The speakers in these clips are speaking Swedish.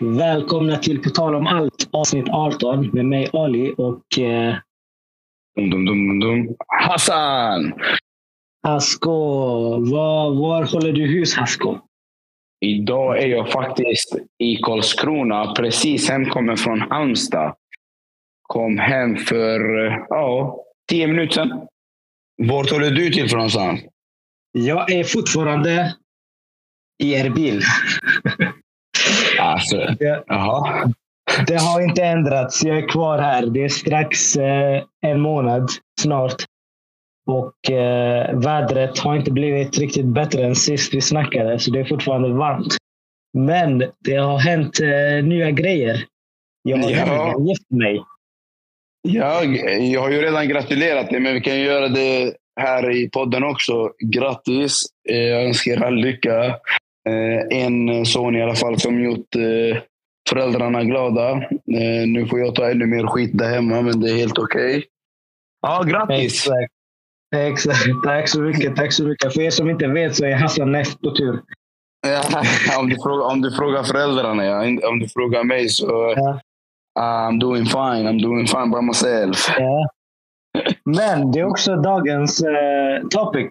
Välkomna till På tal om allt avsnitt 18 med mig Ali och eh, Dum, dum, dum. Hassan! Hasko. Var, var håller du hus Hasko? Idag är jag faktiskt i Karlskrona, precis hemkommen från Halmstad. Kom hem för eh, ja, tio minuter sedan. Vart håller du till för någonstans? Jag är fortfarande i Erbil. Alltså, Det, det har inte ändrats. Jag är kvar här. Det är strax eh, en månad snart. Och eh, vädret har inte blivit riktigt bättre än sist vi snackade, så det är fortfarande varmt. Men det har hänt eh, nya grejer. Jag har Ja. gift mig. Jag, jag har ju redan gratulerat dig, men vi kan göra det här i podden också. Grattis! Eh, Jag önskar er all lycka. Eh, En son i alla fall som gjort eh, föräldrarna glada. Eh, Nu får jag ta ännu mer skit där hemma, men det är helt okej. Ja, grattis! Exakt. Exakt. Tack så mycket. Tack så mycket. För er som inte vet så är Hassan näst på tur. Ja, om, du frågar, om du frågar föräldrarna, ja. om du frågar mig så Ja. I'm doing fine. I'm doing fine by myself. Ja. Men det är också dagens eh, topic.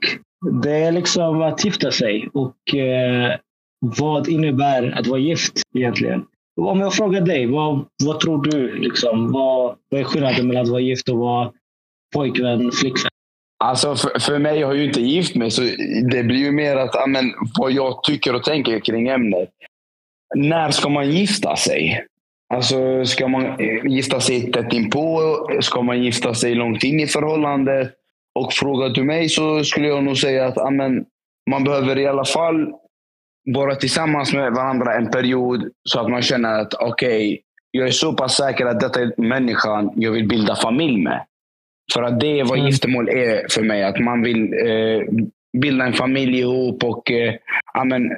Det är liksom att gifta sig och eh, vad innebär att vara gift egentligen? Om jag frågar dig, vad, vad tror du? Liksom, vad, vad är skillnaden mellan att vara gift och vara pojkvän, flickvän? Alltså för, för mig, jag har ju inte gift mig, så det blir ju mer att, amen, vad jag tycker och tänker kring ämnet. När ska man gifta sig? Alltså, ska man eh, gifta sig tätt inpå? Ska man gifta sig långt in i förhållandet? Och frågar du mig så skulle jag nog säga att amen, man behöver i alla fall vara tillsammans med varandra en period så att man känner att okej, jag är så pass säker att detta är människan jag vill bilda familj med. För att det är vad Mm. giftermål är för mig. Att man vill eh, bilda en familj ihop och eh, ja, men,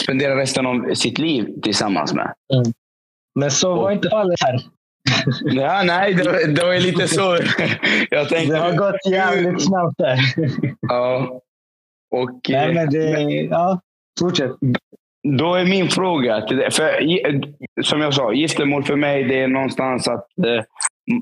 spendera resten av sitt liv tillsammans med. Men så var inte fallet här. Ja, nej, det, var- det var lite så. Jag tänkte, Det har gått jävligt snabbt där. Ja. Och, Nej, eh, men det, ja, fortsätt. Då är min fråga, till det, för, som jag sa, giftermål för mig det är någonstans att eh,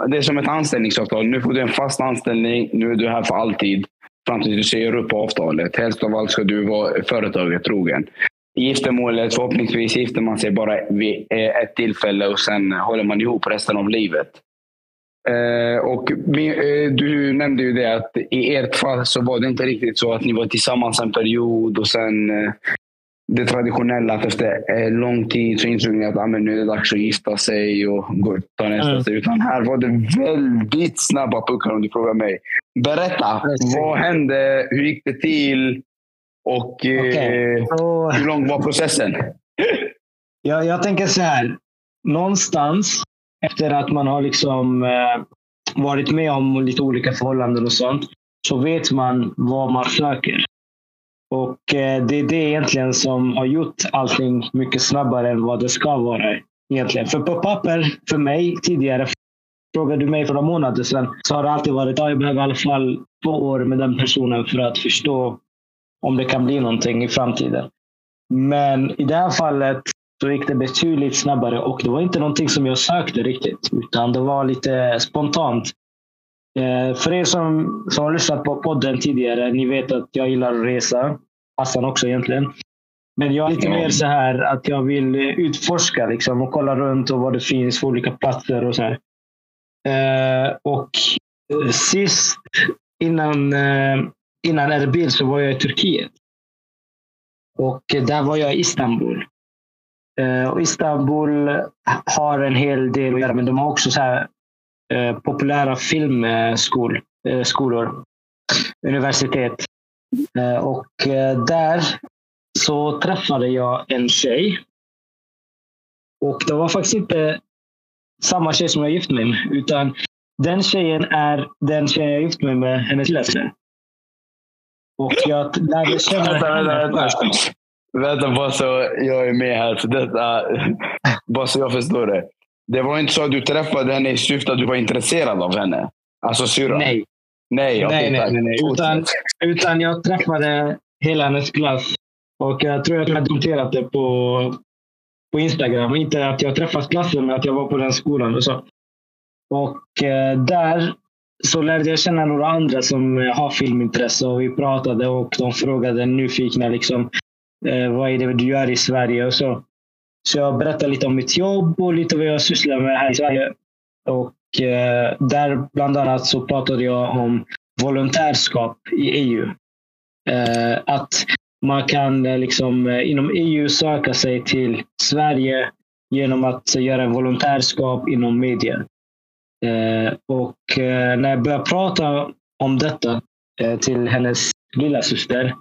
det är som ett anställningsavtal. Nu får du en fast anställning, nu är du här för alltid. Fram tills du säger upp avtalet. Helst av allt ska du vara företaget trogen. Giftermålet, förhoppningsvis gifter man sig bara vid eh, ett tillfälle och sen håller man ihop resten av livet. Eh, och du nämnde ju det att i ert fall så var det inte riktigt så att ni var tillsammans en period och sen det traditionella att efter eh, lång tid så insåg ni att ah, men nu är det dags att gifta sig och gå, ta nästa Mm. steg. Utan här var det väldigt snabba puckar om du frågar mig. Berätta, Precis. vad hände? Hur gick det till? Och eh, Okej. Så, hur lång var processen? jag, jag tänker så här. Någonstans efter att man har liksom eh, varit med om lite olika förhållanden och sånt så vet man vad man söker. Och eh, det är det egentligen som har gjort allting mycket snabbare än vad det ska vara. Egentligen. För på papper, för mig tidigare, frågade du mig för några månader sedan, så har det alltid varit att jag behöver i alla fall två år med den personen för att förstå om det kan bli någonting i framtiden. Men i det här fallet så gick det betydligt snabbare och det var inte någonting som jag sökte riktigt, utan det var lite spontant. Eh, för er som, som har lyssnat på podden tidigare, ni vet att jag gillar att resa. Hassan också egentligen. Men jag är lite mer så här att jag vill eh, utforska liksom, och kolla runt och vad det finns för olika platser och så här. Eh, och eh, sist innan, eh, innan Erbil så var jag i Turkiet. Och där var jag i Istanbul. Eh, och Istanbul har en hel del att göra, men de har också så här, eh, populära filmskolor, skolor, universitet. Eh, och eh, där så träffade jag en tjej. Och det var faktiskt inte samma tjej som jag gift mig med, utan den tjejen är den tjejen jag gift mig med, hennes läsare. Och jag lärde känna Vänta, henne vänta, först. vänta. Vänta bara så jag är med här. För detta, bara så jag förstår det. Det var inte så att du träffade henne i syfte att du var intresserad av henne? Alltså syrran? Nej, Nej, okej, nej, nej, nej, nej. Utan, utan jag träffade hela hennes klass. Och jag tror att jag hade kommenterat det på, på Instagram. Inte att jag träffat klassen, men att jag var på den skolan. Och, så. och eh, där så lärde jag känna några andra som eh, har filmintresse och vi pratade och de frågade nyfikna liksom, eh, vad är det du gör i Sverige och så. Så jag berättade lite om mitt jobb och lite vad jag sysslar med här i Sverige. Och Eh, där bland annat så pratade jag om volontärskap i EU. Eh, att man kan eh, liksom inom EU söka sig till Sverige genom att göra en volontärskap inom media. Och när jag började prata om detta till hennes lilla syster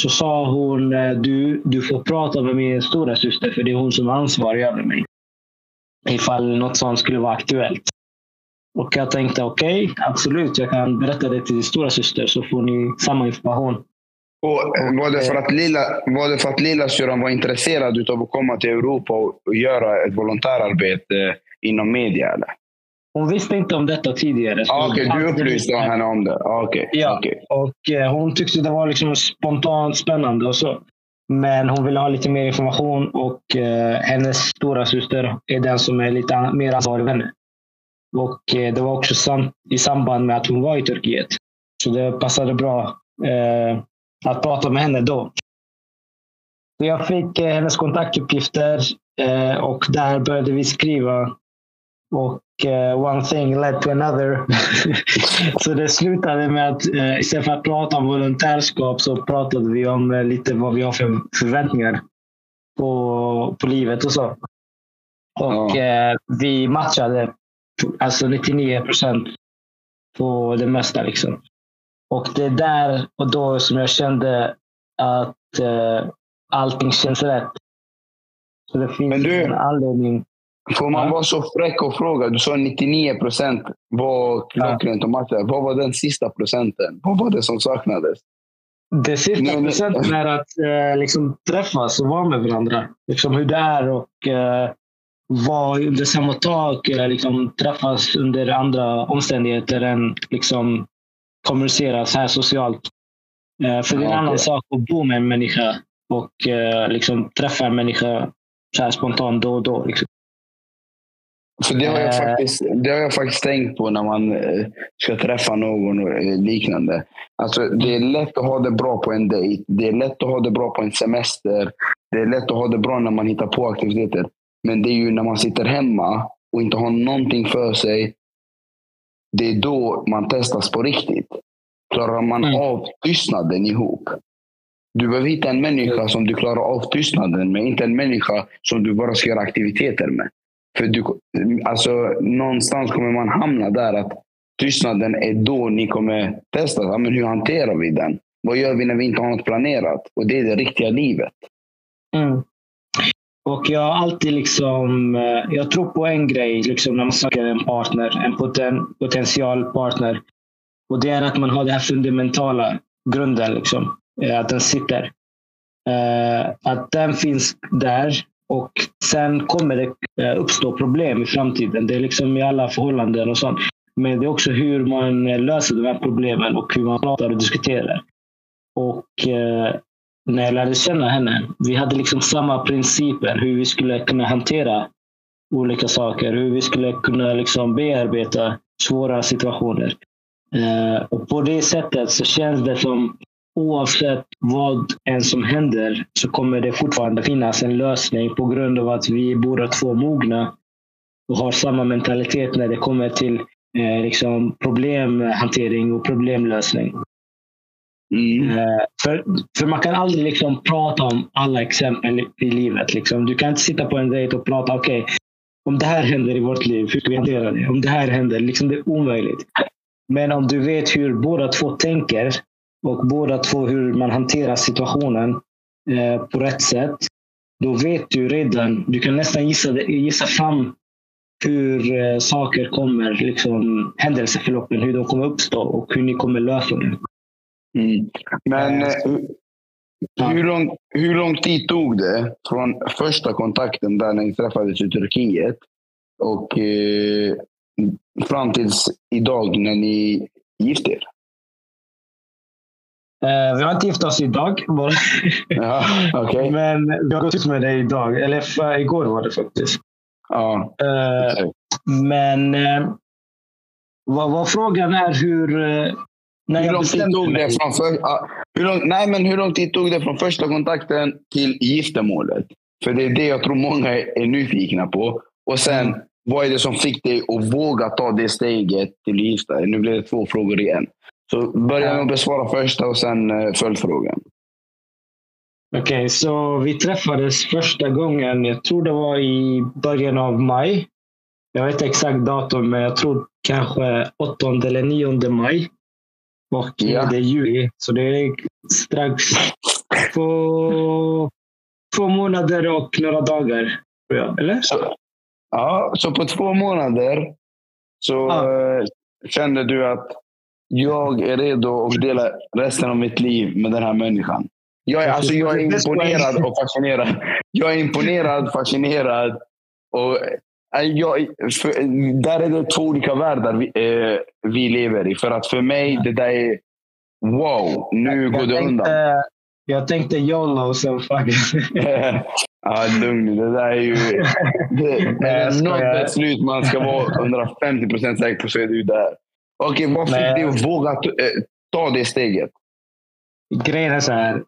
så sa hon du, du får prata med min stora syster för det är hon som är ansvarig över mig. Ifall något sånt skulle vara aktuellt. Och jag tänkte okej, okay, absolut, jag kan berätta det till din stora syster så får ni samma information. Och var, det för att lilla, var det för att lilla syrran var intresserad av att komma till Europa och göra ett volontärarbete inom media? Eller? Hon visste inte om detta tidigare. Ah, Okej, okay, du upplyste henne om det. Ah, okay, ja, okay. och eh, hon tyckte det var liksom spontant spännande och så. Men hon ville ha lite mer information och eh, hennes stora syster är den som är lite mer ansvarig för henne. Och eh, det var också sam i samband med att hon var i Turkiet. Så det passade bra eh, att prata med henne då. Jag fick eh, hennes kontaktuppgifter eh, och där började vi skriva. Och uh, one thing led to another. så det slutade med att uh, istället för att prata om volontärskap så pratade vi om lite vad vi har för förväntningar på, på livet och så. Och ja. vi matchade alltså 99 procent på det mesta. Liksom. Och det är där och då som jag kände att uh, allting känns rätt. Så det finns du, en anledning Får man ja. vara så fräck och fråga? Du sa 99 procent var klockrent och matchade. Vad var den sista procenten? Vad var det som saknades? Det sista Men, procenten är att eh, liksom, träffas och vara med varandra. Liksom hur det är och eh, vara under samma tak. Eh, liksom, träffas under andra omständigheter än liksom, kommunicera så här socialt. Eh, för det är en annan sak att bo med en människa och eh, liksom, träffa en människa så här spontant då och då. Liksom. För det har, jag eh. faktiskt, det har jag faktiskt tänkt på när man eh, ska träffa någon eh, liknande. Alltså, det är lätt att ha det bra på en dejt. Det är lätt att ha det bra på en semester. Det är lätt att ha det bra när man hittar på aktiviteter. Men det är ju när man sitter hemma och inte har någonting för sig. Det är då man testas på riktigt. Klarar man mm. av tystnaden ihop? Du behöver hitta en människa som du klarar av tystnaden med. Inte en människa som du bara ska göra aktiviteter med. För du, alltså, någonstans kommer man hamna där att tystnaden är då ni kommer testa. Ja, men hur hanterar vi den? Vad gör vi när vi inte har något planerat? Och det är det riktiga livet. Mm. Och jag har alltid liksom, eh, jag tror på en grej liksom när man söker en partner, en poten, potential partner. Och det är att man har den här fundamentala grunden, liksom, eh, att den sitter. Uh, att den finns där och sen kommer det uppstå problem i framtiden. Det är liksom i alla förhållanden och sånt. Men det är också hur man löser de här problemen och hur man pratar och diskuterar. Och när jag lärde känna henne, vi hade liksom samma principer hur vi skulle kunna hantera olika saker, hur vi skulle kunna liksom bearbeta svåra situationer. Eh, och på det sättet så känns det som oavsett vad än som händer så kommer det fortfarande finnas en lösning på grund av att vi är båda två mogna och har samma mentalitet när det kommer till eh, liksom problemhantering och problemlösning. Mm. Eh, för, för man kan aldrig liksom prata om alla exempel i livet. Liksom. Du kan inte sitta på en dejt och prata, okej, okay, om det här händer i vårt liv, hur ska vi hantera det? Om det här händer, liksom det är omöjligt. Men om du vet hur båda två tänker och båda två hur man hanterar situationen eh, på rätt sätt. Då vet du redan, du kan nästan gissa, gissa fram hur eh, saker kommer, liksom, händelseförloppen, hur de kommer uppstå och hur ni kommer lösa det. Mm. Men eh, ja. hur, lång, hur lång tid tog det från första kontakten där ni träffades i Turkiet och eh, fram tills idag när ni gifte er? Eh, vi har inte gift oss idag. Bara. Ja, okej. Men vi har gått ut med det idag. Eller för, igår var det faktiskt. Ja. Eh, men eh, vad, vad frågan är hur... Eh, när Hur lång tid tog det från för, hur lång, nej, men hur lång tid tog det från första kontakten till giftermålet? För det är det jag tror många är, är nyfikna på. Och sen, vad är det som fick dig att våga ta det steget till gifta? Nu blir det två frågor igen. Så börja med att besvara första och sen uh, följdfrågan. Okej, så vi träffades första gången, jag tror det var i början av maj. Jag vet inte exakt datum, men jag tror kanske 8 eller 9 maj. Och Ja. det är juli, så det är strax på två månader och några dagar. Eller? Så, ja, så på två månader så Ja. eh, kände du att jag är redo att dela resten av mitt liv med den här människan. Jag är, alltså, jag är imponerad och fascinerad. Jag är imponerad, fascinerad och jag, för, där är det två olika världar vi, eh, vi lever i. För att för mig, det där är wow, nu går jag det undan. jag tänkte YOLO som faktiskt. ja, lugn. Det där är ju... Det, Nej, det något beslut man ska vara 150 procent säker på så är det ju där. Okej, vad fick dig att våga eh, ta det steget? Grejen är så här.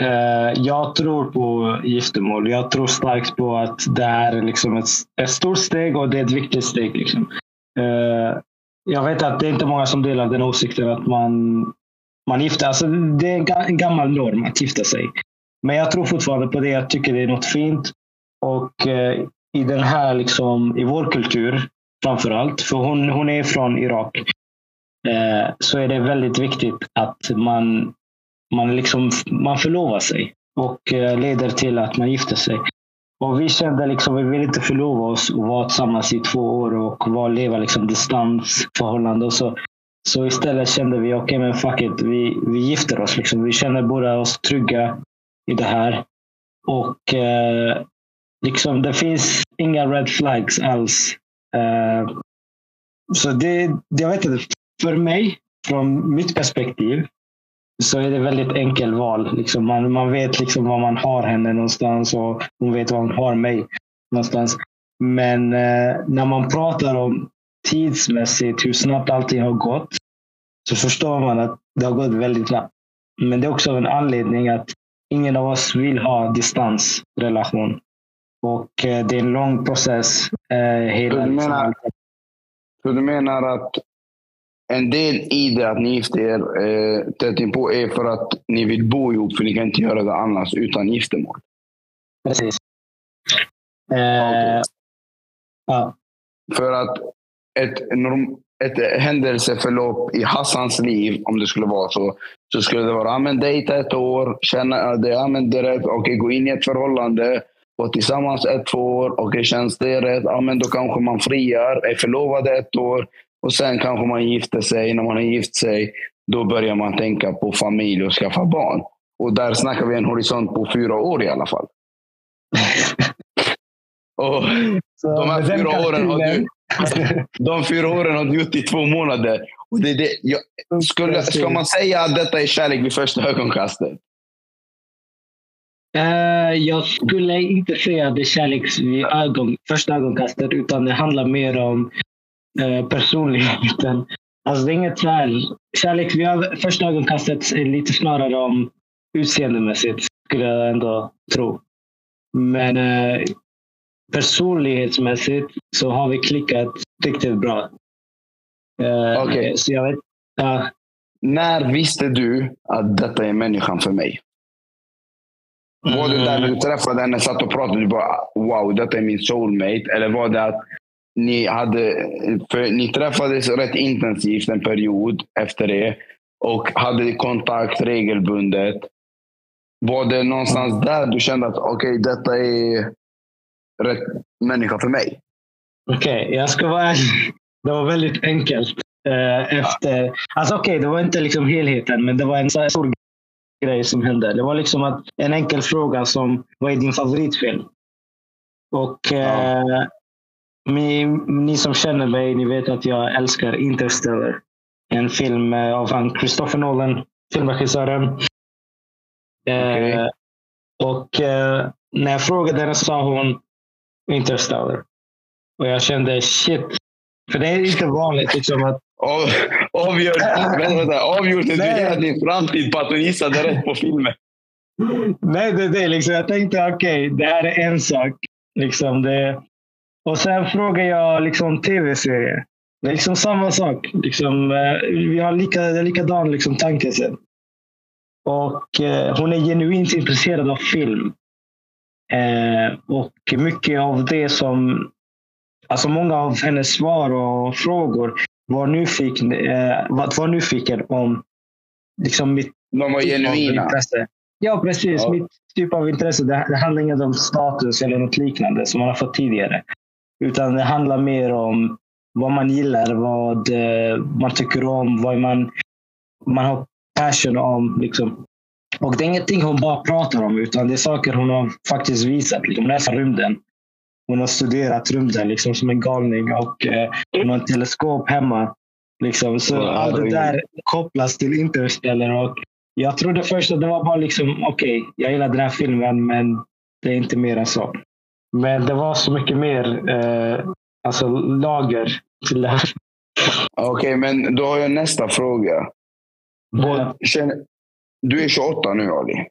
Eh, jag tror på giftermål. Jag tror starkt på att det är liksom ett, ett stort steg och det är ett viktigt steg. Liksom. Eh, jag vet att det är inte många som delar den åsikten att man, man gifter alltså Det är en gammal norm att gifta sig. Men jag tror fortfarande på det. Jag tycker det är något fint. Och eh, i den här, liksom, i vår kultur framför allt, för hon, hon är från Irak, så är det väldigt viktigt att man man, liksom, man förlovar sig och eh, leder till att man gifter sig. Och vi kände liksom, vi vill inte förlova oss och vara tillsammans i två år och vara, leva liksom distansförhållande. Och så, så istället kände vi, okej men fuck it, vi, vi gifter oss. Liksom. Vi känner båda oss trygga i det här. Och eh, liksom, det finns inga red flags alls. Eh, så det, jag vet inte, för mig, från mitt perspektiv, så är det väldigt enkel val. Liksom man, man vet liksom var man har henne någonstans och hon vet var hon har mig någonstans. Men eh, när man pratar om tidsmässigt hur snabbt allting har gått så förstår man att det har gått väldigt snabbt. Men det är också en anledning att ingen av oss vill ha distansrelation. Och eh, det är en lång process. Eh, hela, Du menar- liksom, Så du menar att en del i det att ni gifter er eh, tätt inpå är för att ni vill bo ihop, för ni kan inte göra det annars utan giftermål? Precis. Eh, ja. För att ett, norm, ett händelseförlopp i Hassans liv, om det skulle vara så, så skulle det vara men dejta ett år, känna det, ja, men det är rätt, okej, gå in i ett förhållande, vara tillsammans ett, två år, okej, känns det rätt, ja, men då kanske man friar, är förlovade ett år och sen kanske man gifter sig. När man har gift sig, då börjar man tänka på familj och skaffa barn. Och där snackar vi en horisont på fyra år i alla fall. Och Så de här fyra åren har du, de fyra åren har du gjort i två månader. Och det det, jag, skulle, ska man säga att detta är kärlek vid första ögonkastet? Eh, jag skulle inte säga att det är kärlek vid ögon, första ögonkastet, utan det handlar mer om eh, personligheten. Alltså det är inget här, kärlek vid första ögonkastet är lite snarare om utseendemässigt, skulle jag ändå tro. Men eh, personlighetsmässigt så har vi klickat riktigt bra. Eh, Okej. Så jag vet, ja, När visste du att detta är människan för mig? Var det där när du träffade henne, satt och pratade, du bara wow, detta är min soulmate? Eller var det att ni hade, för ni träffades rätt intensivt en period efter det och hade kontakt regelbundet. Var det någonstans där du kände att okej, detta är rätt människa för mig? Okej, jag ska vara ärlig. Det var väldigt enkelt. Eh, efter, alltså okej, det var inte liksom helheten, men det var en stor grej som hände. Det var liksom att en enkel fråga som, vad är din favoritfilm? Och eh, ni, ni som känner mig, ni vet att jag älskar Interstellar. En film eh, av han Christopher Nolan. filmregissören. Okej. Eh, och eh, när jag frågade henne sa hon Interstellar. Och jag kände shit. För det är inte vanligt liksom att Av, avgör, vänta, vänta, avgjorde du hela din framtid på att du gissade rätt på filmen? Nej, det är det. Liksom. Jag tänkte okej, det här är en sak. Liksom det. Och sen frågar jag liksom tv-serier. Det är liksom samma sak. Liksom, eh, vi har lika, likadan liksom, tankesätt. Och eh, hon är genuint intresserad av film. Eh, och mycket av det som... Alltså många av hennes svar och frågor var nyfiken, eh, var, nyfiken om liksom mitt De var typ av genuina. intresse. Ja, precis. Ja. Mitt typ av intresse. Det, det handlar inte om status eller något liknande som man har fått tidigare. Utan det handlar mer om vad man gillar, vad eh, man tycker om, vad man, man har passion om. Liksom. Och det är ingenting hon bara pratar om, utan det är saker hon har faktiskt visat. Liksom. Är rymden. Hon har studerat rymden liksom, som en galning och eh, hon har ett teleskop hemma. Liksom. Så Ja, allt det där kopplas till Interstellar. Och jag trodde först att det var bara liksom, okej, jag gillar den här filmen, men det är inte mer än så. Men det var så mycket mer eh, alltså lager till det här. Okej, men då har jag nästa fråga. Känner, du är 28 nu Ali.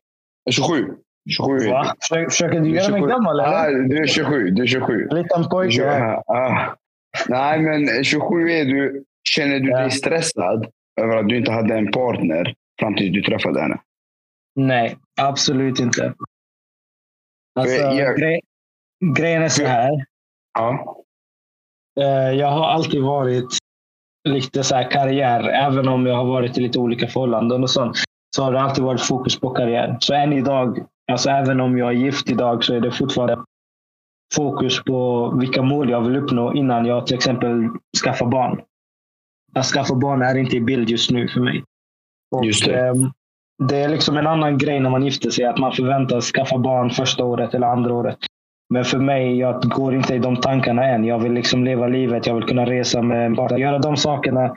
27. 27 är du. Va? Försöker, försöker du göra mig 27. gammal Ah, eller? du är 27. Du är 27. Liten pojke. här. Ja, ah. Nej, men 27 är du. Känner du Ja. dig stressad över att du inte hade en partner fram tills du träffade henne? Nej, absolut inte. Alltså, jag- grej, grejen är så här. Ja. Eh, jag har alltid varit lite så här karriär, även om jag har varit i lite olika förhållanden och sånt. Så har det alltid varit fokus på karriär. Så än idag, alltså även om jag är gift idag, så är det fortfarande fokus på vilka mål jag vill uppnå innan jag till exempel skaffar barn. Att skaffa barn är inte i bild just nu för mig. Och, Just det. ehm, det är liksom en annan grej när man gifter sig, att man förväntas skaffa barn första året eller andra året. Men för mig, jag går inte i de tankarna än. Jag vill liksom leva livet, jag vill kunna resa med en partner. Göra de sakerna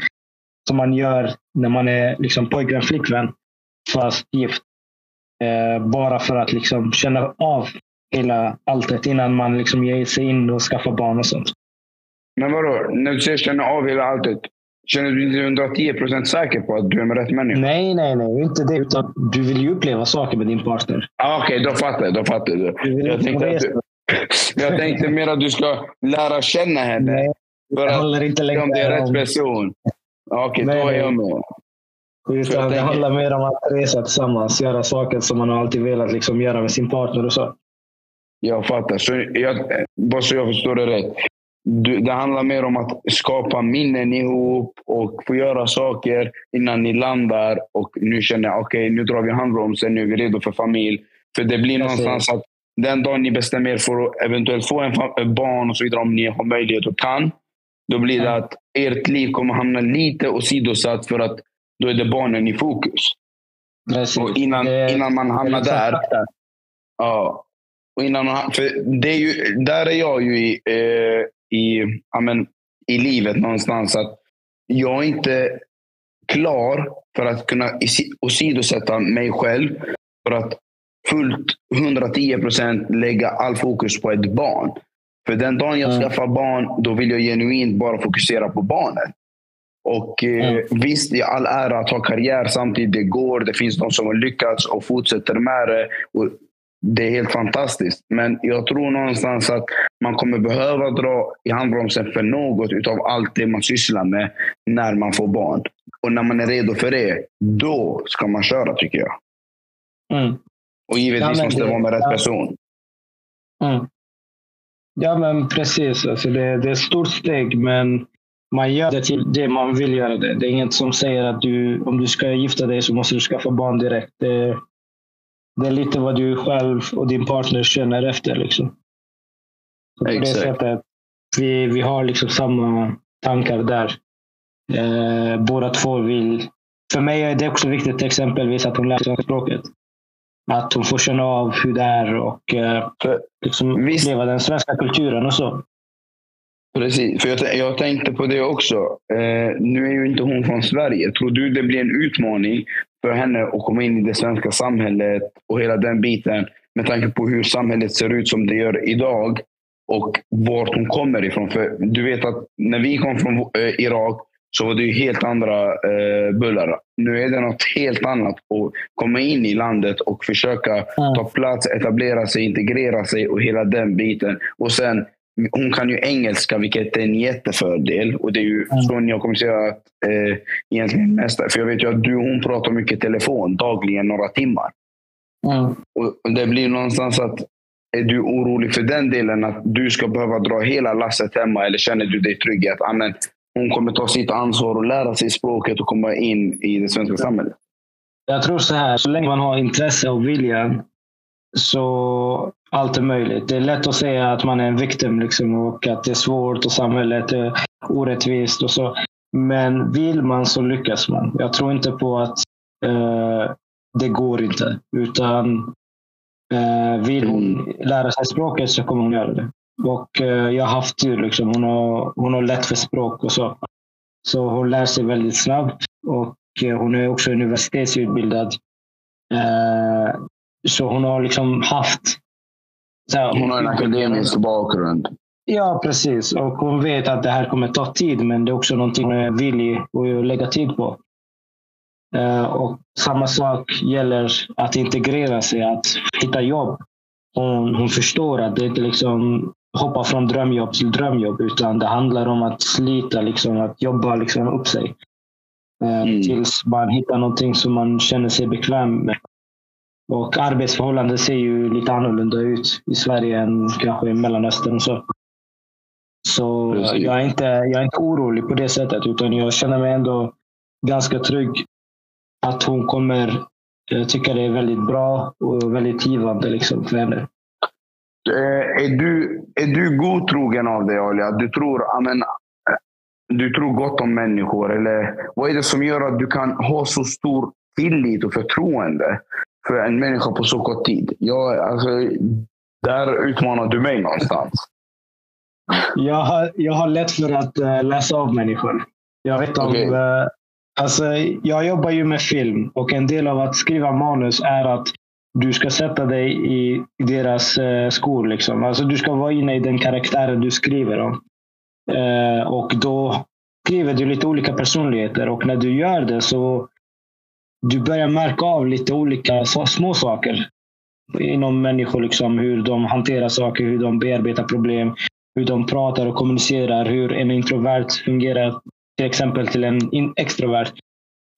som man gör när man är liksom pojkvän, flickvän, fast gift. Eh, bara för att liksom känna av hela alltet innan man liksom ger sig in och skaffar barn och sånt. Men vadå? När du säger känna av hela alltet. Känner du dig inte 110% säker på att du är med rätt människa? Nej, nej, nej. Inte det. Utan du vill ju uppleva saker med din partner. Ah, Okej, då fattar jag. Då fattar jag. Du vill Jag tänkte, att du, jag tänkte mer att du ska lära känna henne. Nej, För det att handlar inte längre om det är rätt om... person. Okej, då Nej, är jag med. Jag Utan det tänker- handlar mer om att resa tillsammans. Göra saker som man alltid velat liksom göra med sin partner och så. Jag fattar. Så jag, bara så jag förstår det rätt. Du, det handlar mer om att skapa minnen ihop och få göra saker innan ni landar. Och nu känner jag, okej, nu drar vi handbromsen. Nu är vi redo för familj. För det blir Precis. någonstans att den dagen ni bestämmer er för att eventuellt få en barn och så vidare, om ni har möjlighet och kan. Då blir det att ert liv kommer hamna lite åsidosatt för att då är det barnen i fokus. Precis. Och innan, Det- innan man hamnar där. Ja. Och innan man, för det är ju, där är jag ju i, eh, i, ja, men, i livet någonstans. att Jag är inte klar för att kunna åsidosätta mig själv för att fullt 110 procent lägga all fokus på ett barn. För den dagen jag Mm. skaffar barn, då vill jag genuint bara fokusera på barnet. Och eh, Mm. visst, är all ära att ha karriär samtidigt. Det går. Det finns de som har lyckats och fortsätter med det. Och det är helt fantastiskt. Men jag tror någonstans att man kommer behöva dra i handbromsen för något utav allt det man sysslar med när man får barn. Och när man är redo för det, då ska man köra tycker jag. Mm. Och givetvis Ja, måste det vara med rätt person. Mm. Ja, men precis. Alltså det, det är ett stort steg, men man gör det till det man vill göra det. Det är inget som säger att du, om du ska gifta dig så måste du skaffa barn direkt. Det, det är lite vad du själv och din partner känner efter. Liksom. Så på det sättet, vi, vi har liksom samma tankar där. Eh, båda två vill... För mig är det också viktigt exempelvis att hon lär sig svenska språket. Att hon får känna av hur det är och eh, liksom Visst. uppleva den svenska kulturen och så. precis, för jag, jag tänkte på det också. Eh, nu är ju inte hon från Sverige. Tror du det blir en utmaning för henne att komma in i det svenska samhället och hela den biten. Med tanke på hur samhället ser ut som det gör idag och vart hon kommer ifrån. För du vet att när vi kom från eh, Irak så var det ju helt andra eh, bullar. Nu är det något helt annat att komma in i landet och försöka mm. ta plats, etablera sig, integrera sig och hela den biten. Och sen, hon kan ju engelska, vilket är en jättefördel. Och det är ju mm. så jag kommer säga att eh, egentligen mest. För jag vet ju att du och hon pratar mycket telefon dagligen, några timmar. Mm. Och Det blir någonstans att är du orolig för den delen, att du ska behöva dra hela lasset hemma? Eller känner du dig trygg i att amen, hon kommer ta sitt ansvar och lära sig språket och komma in i det svenska samhället? Jag tror så här, så länge man har intresse och vilja så allt är möjligt. Det är lätt att säga att man är en victim liksom, och att det är svårt och samhället är orättvist och så. Men vill man så lyckas man. Jag tror inte på att uh, det går inte. Utan uh, vill hon mm. lära sig språket så kommer hon göra det. Och uh, jag har haft tur. Liksom. Hon, har, hon har lätt för språk och så. Så hon lär sig väldigt snabbt. Och hon är också universitetsutbildad. Så hon har liksom haft... Här, hon har en akademisk bakgrund. Ja, precis. Och hon vet att det här kommer ta tid, men det är också någonting hon är villig att lägga tid på. Och samma sak gäller att integrera sig, att hitta jobb. Hon, hon förstår att det inte liksom hoppa från drömjobb till drömjobb, utan det handlar om att slita, liksom, att jobba liksom, upp sig. Uh, mm. Tills man hittar någonting som man känner sig bekväm med. Och arbetsförhållanden ser ju lite annorlunda ut i Sverige än kanske i Mellanöstern. Så, så jag, är inte, jag är inte orolig på det sättet, utan jag känner mig ändå ganska trygg att hon kommer tycka det är väldigt bra och väldigt givande liksom, för henne. Eh, är du, är du godtrogen av dig, Alia? Du tror, amen, du tror gott om människor? Eller vad är det som gör att du kan ha så stor tillit och förtroende för en människa på så kort tid. Jag, alltså, där utmanar du mig någonstans. Jag har, jag har lätt för att uh, läsa av människor. Jag vet om, okay. uh, eh, alltså, jag jobbar ju med film och en del av att skriva manus är att du ska sätta dig i deras uh, skor. Liksom. Alltså, du ska vara inne i den karaktären du skriver om. Uh, och då skriver du lite olika personligheter och när du gör det så du börjar märka av lite olika små saker inom människor. Liksom, hur de hanterar saker, hur de bearbetar problem, hur de pratar och kommunicerar, hur en introvert fungerar till exempel till en extrovert.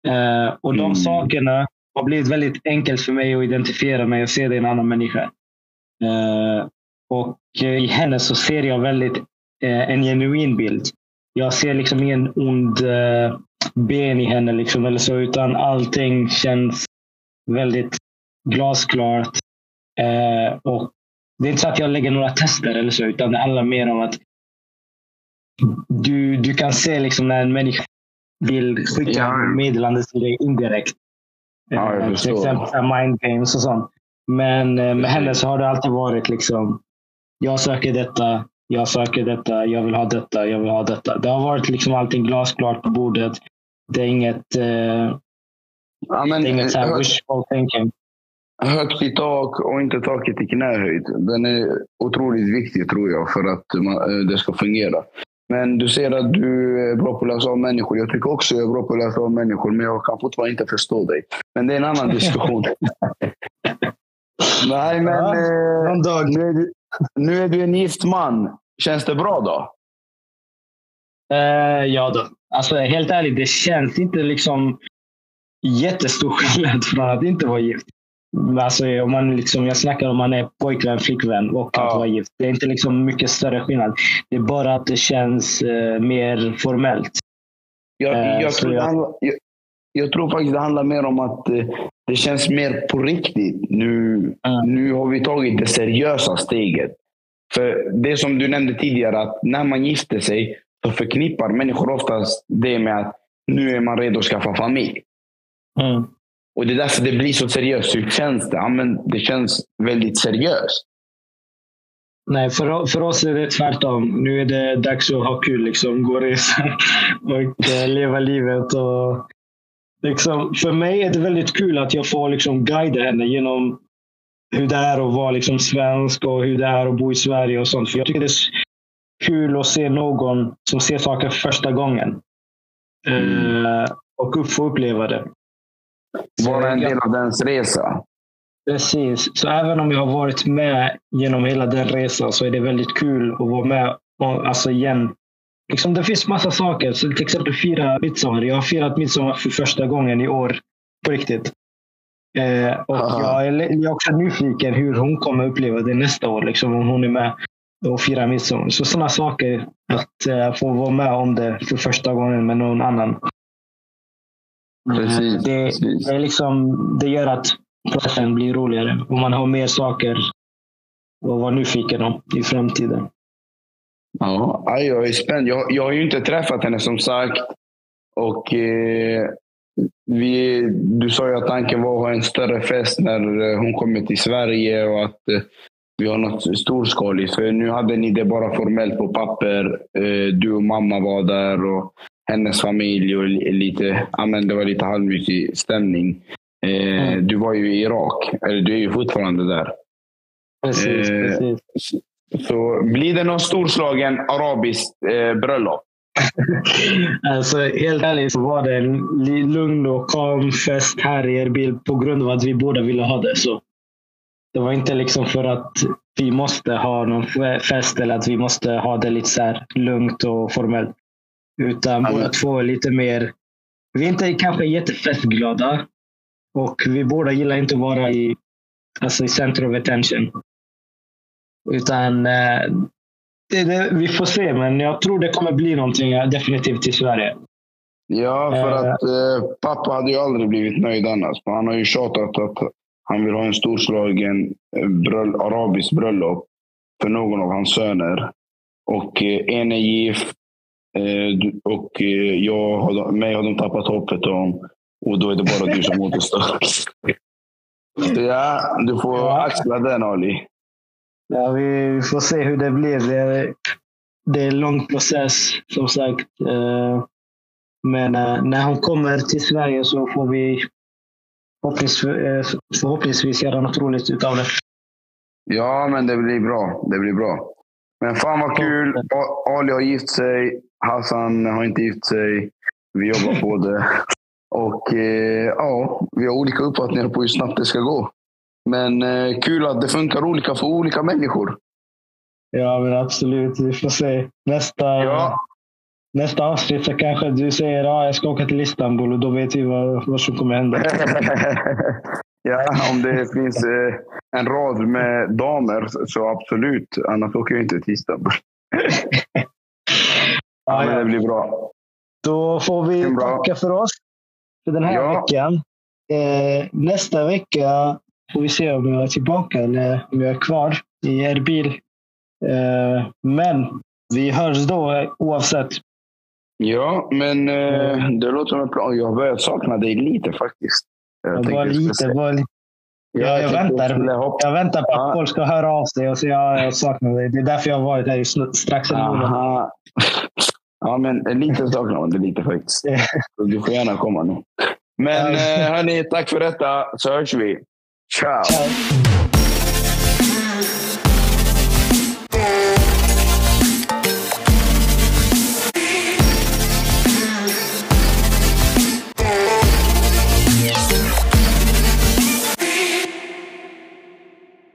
Eh, och de mm. sakerna har blivit väldigt enkelt för mig att identifiera mig och se det i en annan människa. Eh, och i henne så ser jag väldigt eh, en genuin bild. Jag ser liksom ingen ond eh, ben i henne liksom, eller så, utan allting känns väldigt glasklart. Eh, och det är inte så att jag lägger några tester eller så, utan det handlar mer om att du, du kan se liksom när en människa vill skicka ja. meddelande till dig indirekt. Ja, eh, till exempel mind games och sånt. Men eh, med henne så har det alltid varit liksom, jag söker detta, jag söker detta, jag vill ha detta, jag vill ha detta. Det har varit liksom allting glasklart på bordet. Det är inget, eh, ja, men, det är inget så här wishful thinking. Högt i tak och inte taket i knähöjd. Den är otroligt viktig tror jag för att eh, det ska fungera. Men du ser att du är bra på att läsa av människor. Jag tycker också jag är bra på att läsa av människor, men jag kan fortfarande inte förstå dig. Men det är en annan diskussion. Nej, men ja, eh, nu, är du, nu är du en gift man. Känns det bra då? Uh, ja då. Alltså helt ärligt, det känns inte liksom jättestor skillnad från att inte vara gift. Alltså, om man liksom, jag snackar om man är pojkvän, flickvän och ja. att vara gift. Det är inte liksom mycket större skillnad. Det är bara att det känns uh, mer formellt. Jag, uh, jag, tror jag... Handlar, jag, jag, tror faktiskt det handlar mer om att uh, det känns mer på riktigt. Nu, nu har vi tagit det seriösa steget. För det som du nämnde tidigare, att när man gifter sig så förknippar människor oftast det med att nu är man redo att skaffa familj. Mm. Och Det är därför det blir så seriöst. Hur känns det? Ja, men det känns väldigt seriöst. Nej, för, för oss är det tvärtom. Nu är det dags att ha kul. Liksom. Gå och resa och uh, leva livet. Och, liksom, för mig är det väldigt kul att jag får liksom guida henne genom hur det är att vara liksom svensk och hur det är att bo i Sverige och sånt. För jag tycker det är kul att se någon som ser saker för första gången. Mm. Uh, och få uppleva det. Vara en del av dens resa. Precis. Så även om jag har varit med genom hela den resan så är det väldigt kul att vara med och, alltså igen. Liksom det finns massa saker. Så till exempel fira midsommar. Jag har firat midsommar för första gången i år. På riktigt. Eh, och jag är, jag är också nyfiken hur hon kommer uppleva det nästa år. Liksom, om hon är med och firar midsommar. Så sådana saker. Att eh, få vara med om det för första gången med någon annan. Precis, det, precis. Det, liksom, det gör att processen blir roligare och man har mer saker att vara nyfiken om i framtiden. Ja, jag är spänd. Jag, jag har ju inte träffat henne som sagt. Och eh, vi, Du sa ju att tanken var att ha en större fest när eh, hon kommer till Sverige och att eh, vi har något storskaligt. För nu hade ni det bara formellt på papper. Eh, du och mamma var där och hennes familj och lite, ja, men det var lite halvmysig stämning. Eh, mm. Du var ju i Irak, eller du är ju fortfarande där. Precis, eh, precis. Så blir det någon storslagen arabisk eh, bröllop? alltså, helt ärligt så var det en lugn och calm fest här i Erbil på grund av att vi båda ville ha det. Så det var inte liksom för att vi måste ha någon fest eller att vi måste ha det lite så lugnt och formellt. Utan båda två är lite mer... Vi är inte kanske jättefestglada. Och vi båda gillar inte att vara i, alltså i center of attention. Utan eh, det, det, vi får se, men jag tror det kommer bli någonting definitivt i Sverige. Ja, för eh. att eh, pappa hade ju aldrig blivit nöjd annars. Han har ju tjatat att han vill ha en storslagen eh, bröll, arabisk bröllop för någon av hans söner. Och eh, en är gift, Eh, och eh, jag har, mig har de tappat hoppet om. Och då är det bara du som återstår. Ja, du får axla den Ali. Ja, vi får se hur det blir. Det är, det är en lång process som sagt. Eh, men när hon kommer till Sverige så får vi förhoppningsvis göra något roligt utav det. Ja, men det blir bra. Det blir bra. Men fan vad kul. Ali har gift sig. Hassan har inte gift sig. Vi jobbar på det. Och eh, ja, vi har olika uppfattningar på hur snabbt det ska gå. Men eh, kul att det funkar olika för olika människor. Ja, men absolut. Vi får se. Nästa, ja. nästa avsnitt så kanske du säger att ah, jag ska åka till Istanbul och då vet vi vad, vad som kommer hända. ja, om det finns eh, en rad med damer så absolut. Annars åker jag inte till Istanbul. Ja, ja. det blir bra. Då får vi tacka för oss för den här ja. veckan. Eh, nästa vecka får vi se om jag är tillbaka eller om jag är kvar i Erbil. Eh, men vi hörs då oavsett. Ja, men eh, det låter som en plan. Jag har börjat sakna dig lite faktiskt. Jag bara lite, bara lite. Ja, jag, jag, väntar, jag väntar på att ja. folk ska höra av sig och säga att jag saknar dig. Det är därför jag har varit här strax en månad. Ja, men lite saknar man det lite faktiskt. Du får gärna komma nu. Men eh, hörni, tack för detta så hörs vi. Ciao! Ciao.